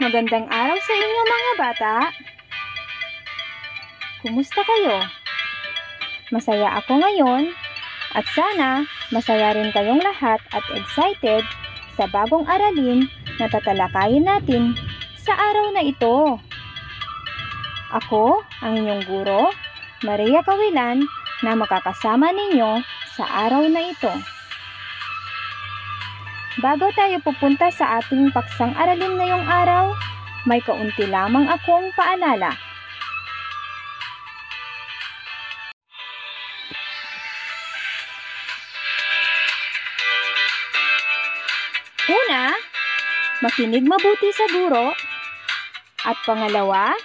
Magandang araw sa inyo mga bata. Kumusta kayo? Masaya ako ngayon at sana masaya rin kayong lahat at excited sa bagong aralin na tatalakayin natin sa araw na ito. Ako, ang inyong guro, Maria Kawilan, na makakasama ninyo sa araw na ito. Bago tayo pupunta sa ating paksang aralin ngayong araw, may kaunti lamang akong paalala. Una, makinig mabuti sa guro. At pangalawa,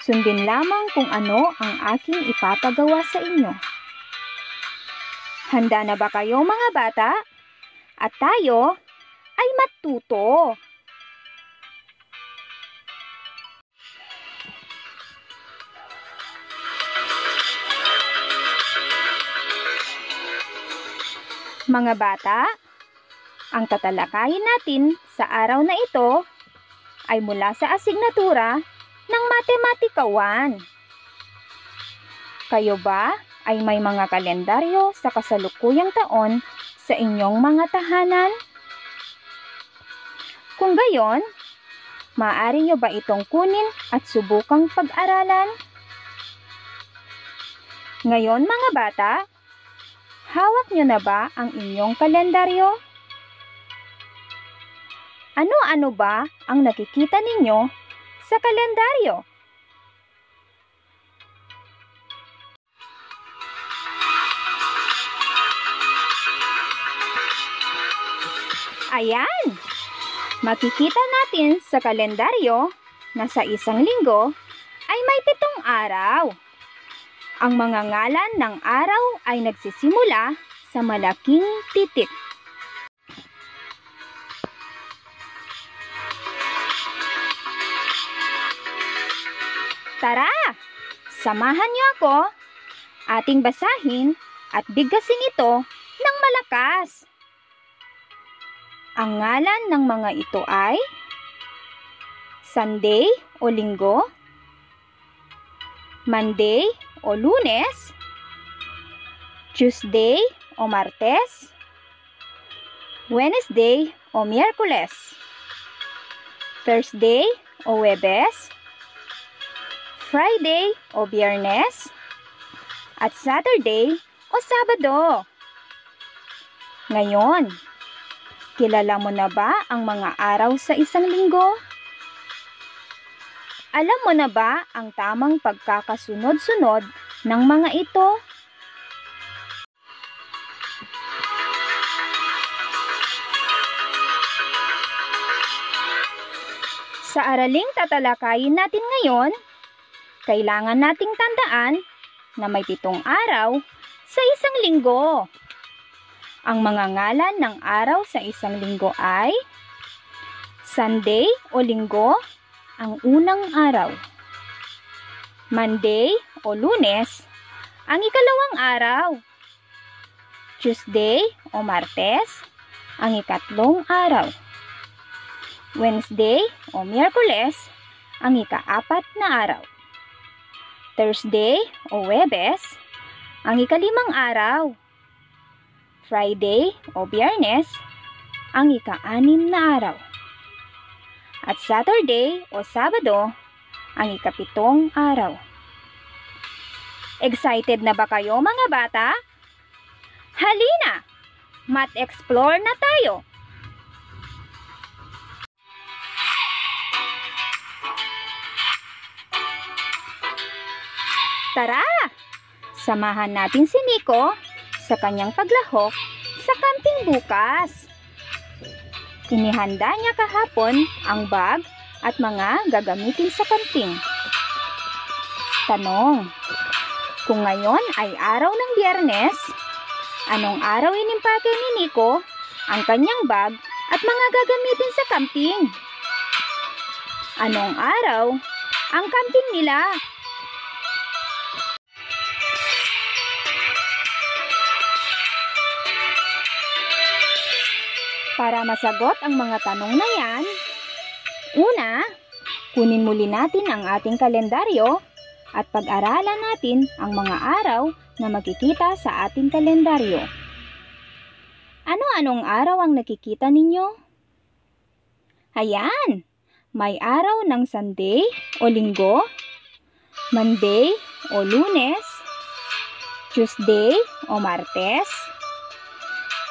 sundin lamang kung ano ang aking ipapagawa sa inyo. Handa na ba kayo mga bata? At tayo ay matuto. Mga bata, ang tatalakayin natin sa araw na ito ay mula sa asignatura ng Matematika 1. Kayo ba ay may mga kalendaryo sa kasalukuyang taon sa inyong mga tahanan? Kung gayon, maaari nyo ba itong kunin at subukang pag-aralan? Ngayon mga bata, hawak nyo na ba ang inyong kalendaryo? Ano-ano ba ang nakikita ninyo sa kalendaryo? Ayan! Makikita natin sa kalendaryo na sa isang linggo ay may pitong araw. Ang mga ngalan ng araw ay nagsisimula sa malaking titik. Tara! Samahan niyo ako. Ating basahin at bigkasin ito ng malakas. Ang ngalan ng mga ito ay Sunday o Linggo, Monday o Lunes, Tuesday o Martes, Wednesday o Miyerkules, Thursday o Webes, Friday o Biyernes, at Saturday o Sabado. Ngayon, kilala mo na ba ang mga araw sa isang linggo? Alam mo na ba ang tamang pagkakasunod-sunod ng mga ito? Sa araling tatalakayin natin ngayon, kailangan nating tandaan na may pitong araw sa isang linggo. Ang mga ngalan ng araw sa isang linggo ay Sunday o linggo, ang unang araw. Monday o lunes, ang ikalawang araw. Tuesday o martes, ang ikatlong araw. Wednesday o Miyerkules, ang ikaapat na araw. Thursday o Webes, ang ikalimang araw. Friday o Biyernes, ang ika-anim na araw. At Saturday o Sabado, ang ikapitong araw. Excited na ba kayo mga bata? Halina! Mat-explore na tayo! Tara! Samahan natin si Nico sa kanyang paglahok sa camping bukas. Inihanda niya kahapon ang bag at mga gagamitin sa camping. Tanong, kung ngayon ay araw ng biyernes, anong araw inimpake ni Nico ang kanyang bag at mga gagamitin sa camping? Anong araw ang camping nila? Para masagot ang mga tanong na yan, Una, kunin muli natin ang ating kalendaryo at pag-aralan natin ang mga araw na makikita sa ating kalendaryo. Ano-anong araw ang nakikita ninyo? Ayan! May araw ng Sunday o Linggo, Monday o Lunes, Tuesday o Martes,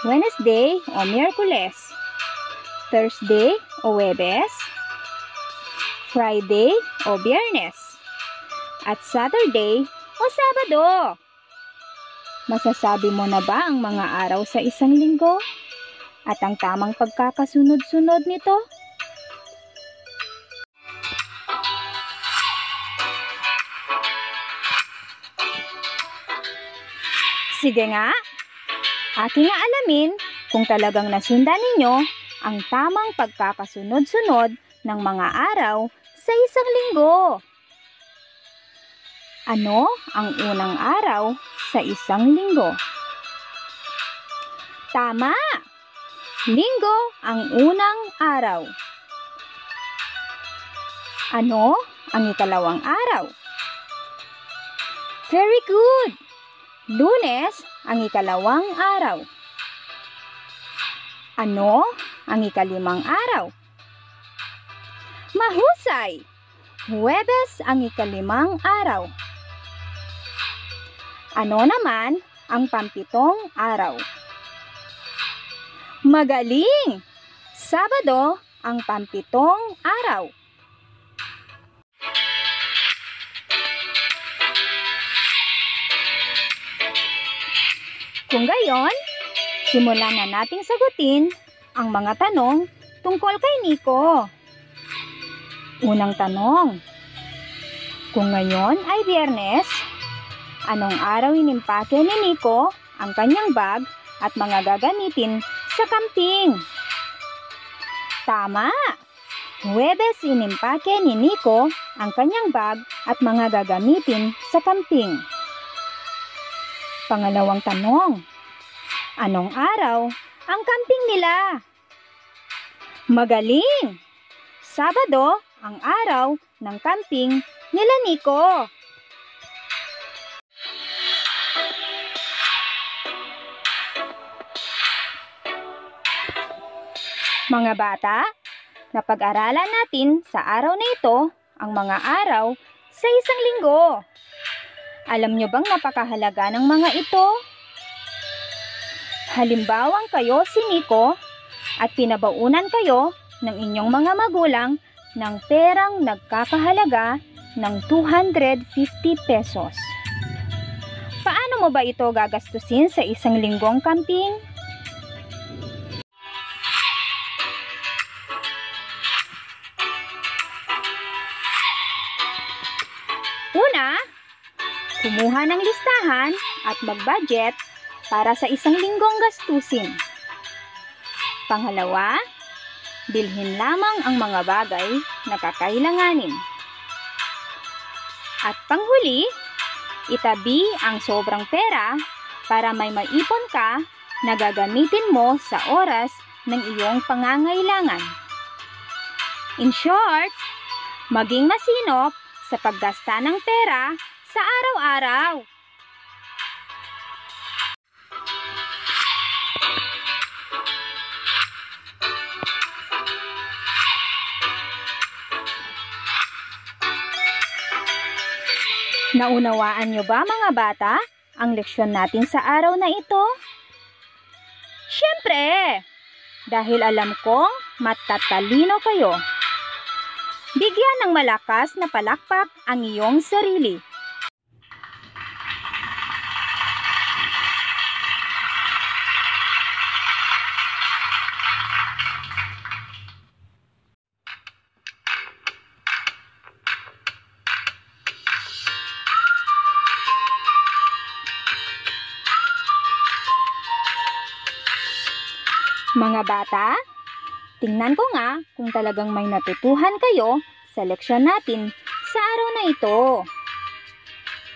Wednesday o Miyerkules, Thursday o Webes, Friday o Biyernes, at Saturday o Sabado. Masasabi mo na ba ang mga araw sa isang linggo? At ang tamang pagkakasunod-sunod nito? Sige nga, aking nga alamin kung talagang nasundan ninyo ang tamang pagkakasunod-sunod ng mga araw sa isang linggo. Ano ang unang araw sa isang linggo? Tama! Linggo ang unang araw. Ano ang ikalawang araw? Very good! Lunes ang ikalawang araw. Ano ang ikalimang araw? Mahusay! Huwebes ang ikalimang araw. Ano naman ang pampitong araw? Magaling! Sabado ang pampitong araw. Kung gayon, simulan na nating sagutin ang mga tanong tungkol kay Nico. Unang tanong, kung ngayon ay biyernes, anong araw inimpake ni Nico ang kanyang bag at mga gagamitin sa camping? Tama! Huwebes inimpake ni Nico ang kanyang bag at mga gagamitin sa camping. Pangalawang tanong, anong araw ang camping nila? Magaling! Sabado ang araw ng camping nila Nico. Mga bata, napag-aralan natin sa araw na ito ang mga araw sa isang linggo. Alam nyo bang napakahalaga ng mga ito? Halimbawang kayo si Nico at pinabaunan kayo ng inyong mga magulang ng perang nagkakahalaga ng 250 pesos. Paano mo ba ito gagastusin sa isang linggong camping? Kumuha ng listahan at mag-budget para sa isang linggong gastusin. Pangalawa, bilhin lamang ang mga bagay na kakailanganin. At panghuli, itabi ang sobrang pera para may maipon ka na gagamitin mo sa oras ng iyong pangangailangan. In short, maging masinop sa paggasta ng pera sa araw-araw. Naunawaan niyo ba mga bata ang leksyon natin sa araw na ito? Siyempre, dahil alam kong matatalino kayo. Bigyan ng malakas na palakpak ang iyong sarili. Mga bata, tingnan ko nga kung talagang may natutuhan kayo sa leksyon natin sa araw na ito.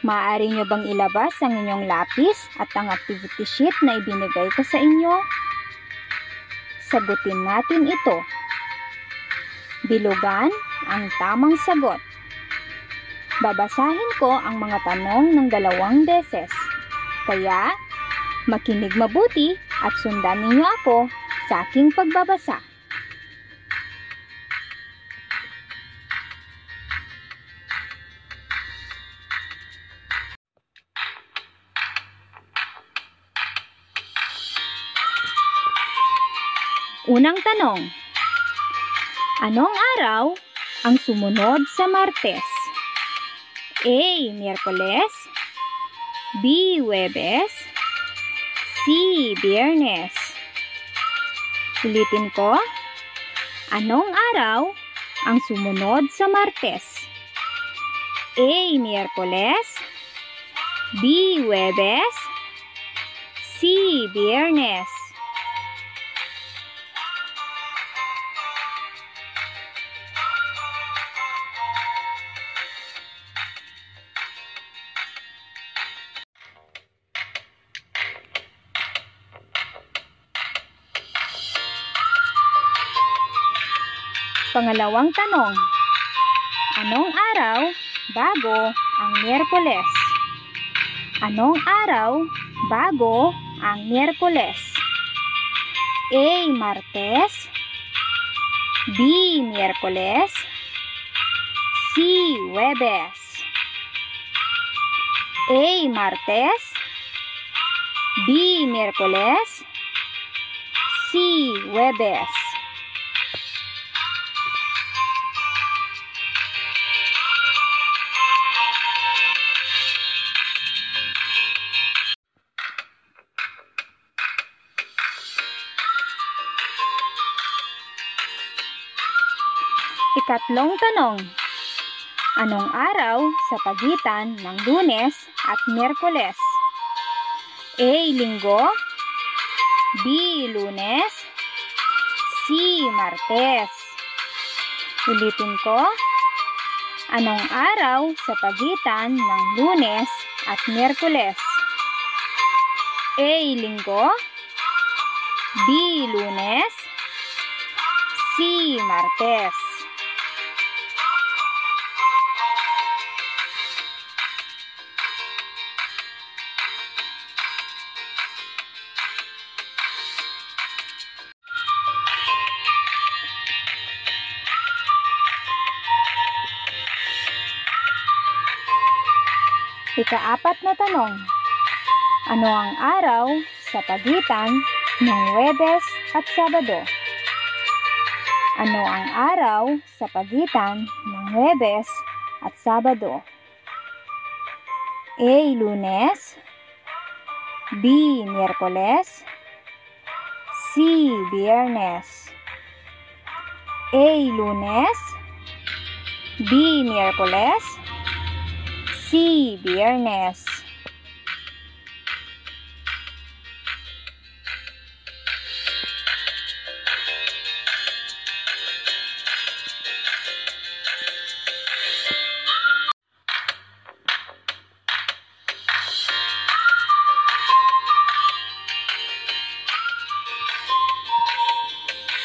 Maaari nyo bang ilabas ang inyong lapis at ang activity sheet na ibinigay ko sa inyo? Sagutin natin ito. Bilugan ang tamang sagot. Babasahin ko ang mga tanong ng dalawang beses. Kaya, makinig mabuti at sundan ninyo ako sa aking pagbabasa. Unang tanong. Anong araw ang sumunod sa Martes? A. Miyerkules B. Webes C. Biyernes Ulitin ko. Anong araw ang sumunod sa Martes? A. Miyerkules B. Webes C. Biyernes Pangalawang tanong. Anong araw bago ang Miyerkules? Anong araw bago ang Miyerkules? A. Martes B. Miyerkules C. Webes A. Martes B. Miyerkules C. Webes Ikatlong tanong. Anong araw sa pagitan ng lunes at merkules? A. Linggo B. Lunes C. Martes Ulitin ko. Anong araw sa pagitan ng lunes at merkules? A. Linggo B. Lunes C. Martes Ikaapat na tanong. Ano ang araw sa pagitan ng Webes at Sabado? Ano ang araw sa pagitan ng Webes at Sabado? A. Lunes B. Miyerkules C. Biyernes A. Lunes B. Miyerkules C. Biyernes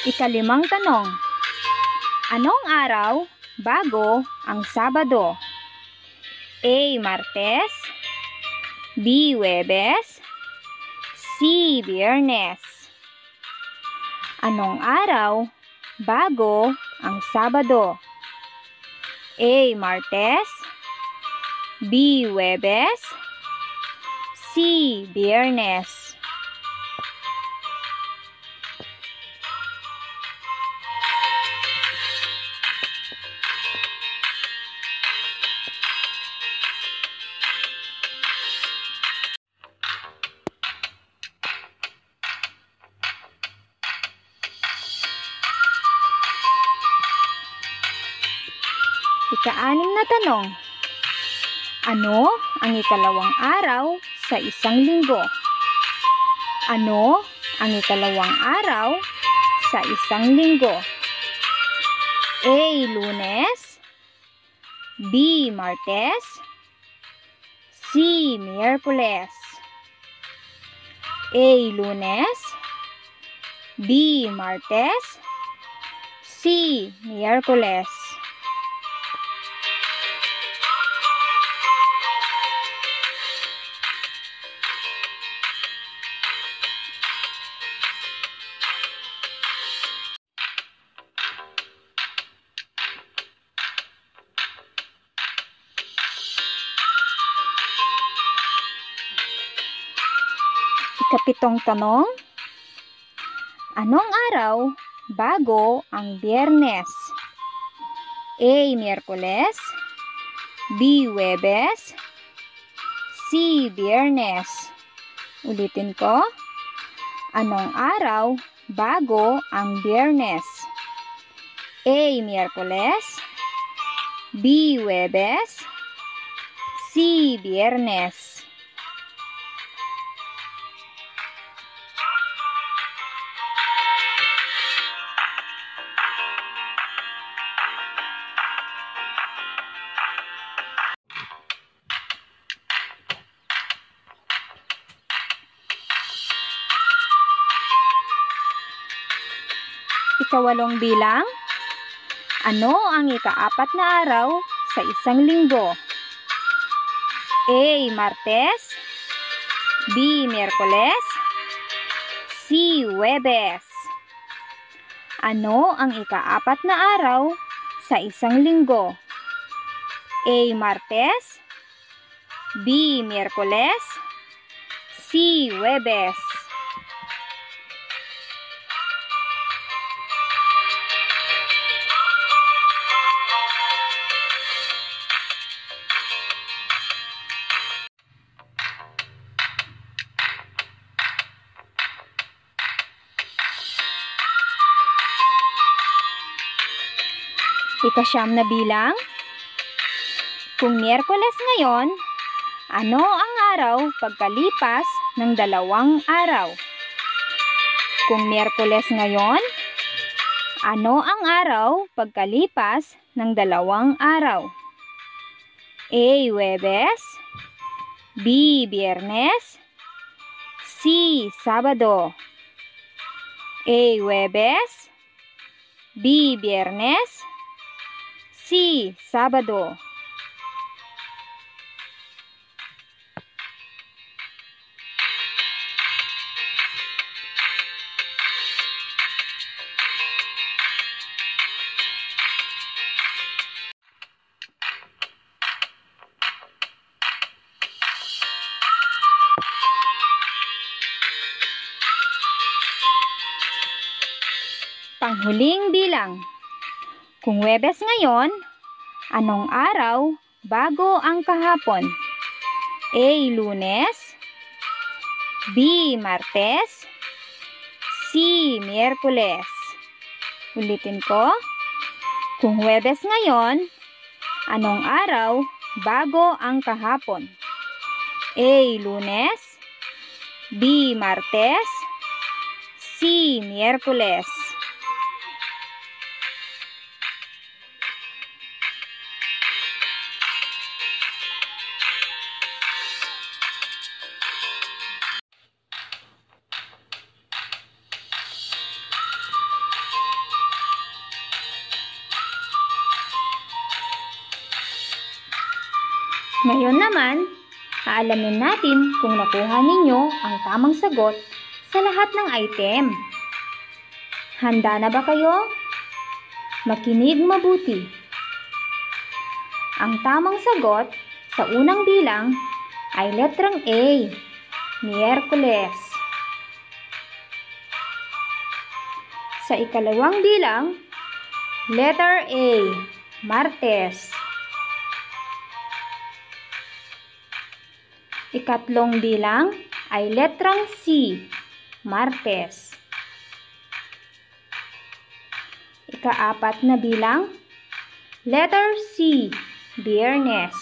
Ikalimang tanong. Anong araw bago ang Sabado? A. Martes B. Webes C. Biyernes Anong araw bago ang Sabado? A. Martes B. Webes C. Biyernes Ano ang ikalawang araw sa isang linggo? Ano ang ikalawang araw sa isang linggo? A. Lunes B. Martes C. Miyerkules A. Lunes B. Martes C. Miyerkules Ikapitong tanong, Anong araw bago ang biyernes? A. Miyerkules B. Webes C. Biyernes Ulitin ko. Anong araw bago ang biyernes? A. Miyerkules B. Webes C. Biyernes Ikawalong bilang, ano ang ikaapat na araw sa isang linggo? A. Martes B. Miyerkules C. Webes Ano ang ikaapat na araw sa isang linggo? A. Martes B. Miyerkules C. Webes Ikasyam na bilang. Kung Miyerkules ngayon, ano ang araw pagkalipas ng dalawang araw? Kung Miyerkules ngayon, ano ang araw pagkalipas ng dalawang araw? A. Webes B. Biyernes C. Sabado A. Webes B. Biyernes C. Sabado Panghuling bilang. Kung Webes ngayon, anong araw bago ang kahapon? A. Lunes B. Martes C. Miyerkules Ulitin ko. Kung Webes ngayon, anong araw bago ang kahapon? A. Lunes B. Martes C. Miyerkules aalamin natin kung nakuha ninyo ang tamang sagot sa lahat ng item. Handa na ba kayo? Makinig mabuti. Ang tamang sagot sa unang bilang ay letrang A, Miyerkules. Sa ikalawang bilang, letter A, Martes. Ikatlong bilang ay letrang C, Martes. Ikaapat na bilang, letter C, Biyernes.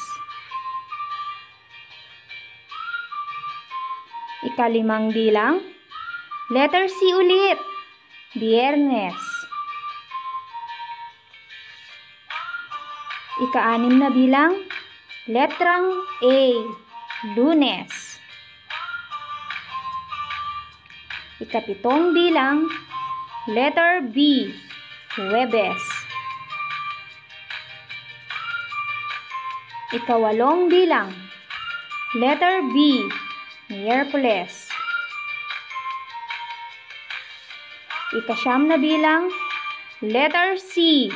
Ikalimang bilang, letter C ulit, Biyernes. Ikaanim na bilang, letrang A, Lunes. Ikapitong bilang, letter B, Huwebes. Ikawalong bilang. Letter B, Miyerkules. Ikasyam na bilang, letter C,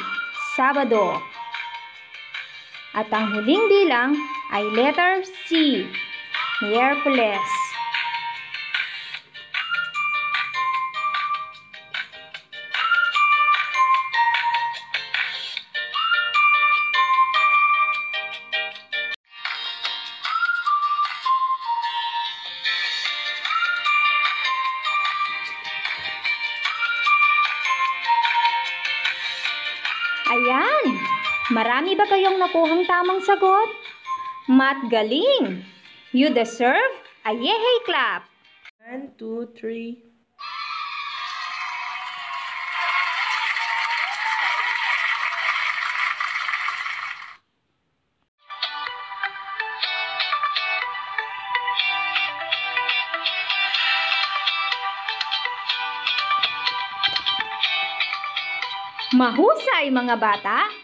Sabado. At ang huling bilang ay letter C, Miyerkules. Ayan! Marami ba kayong nakuhang tamang sagot? Mat galing! You deserve a yehey clap! One, two, three. Mahusay mga bata!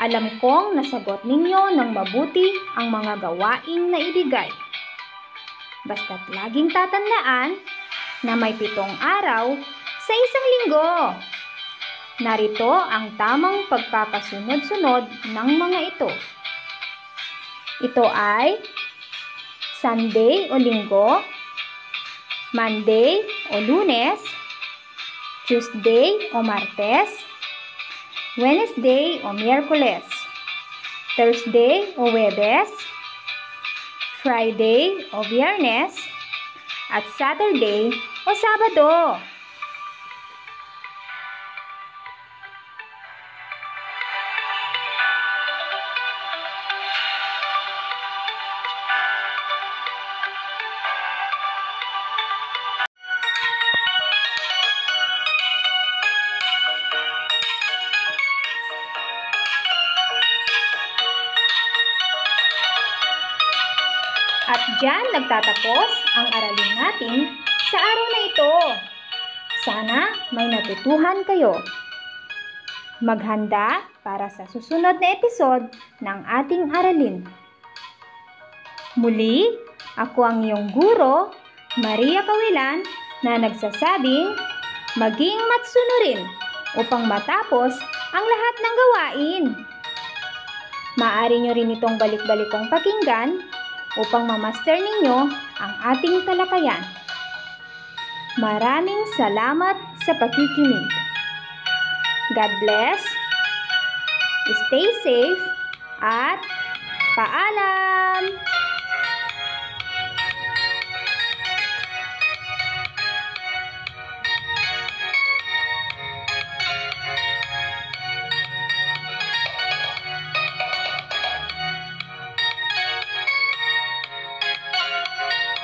Alam kong nasagot ninyo ng mabuti ang mga gawaing na ibigay. Basta't laging tatandaan na may pitong araw sa isang linggo. Narito ang tamang pagkakasunod-sunod ng mga ito. Ito ay Sunday o linggo, Monday o lunes, Tuesday o martes, Wednesday o Miyerkules, Thursday o Webes, Friday o Biyernes, at Saturday o Sabado. At dyan nagtatapos ang aralin natin sa araw na ito. Sana may natutuhan kayo. Maghanda para sa susunod na episode ng ating aralin. Muli, ako ang iyong guro, Maria Kawilan, na nagsasabing maging matsunurin upang matapos ang lahat ng gawain. Maaari nyo rin itong balik-balikong pakinggan upang mamaster ninyo ang ating talakayan. Maraming salamat sa pakikinig. God bless, stay safe, at paalam!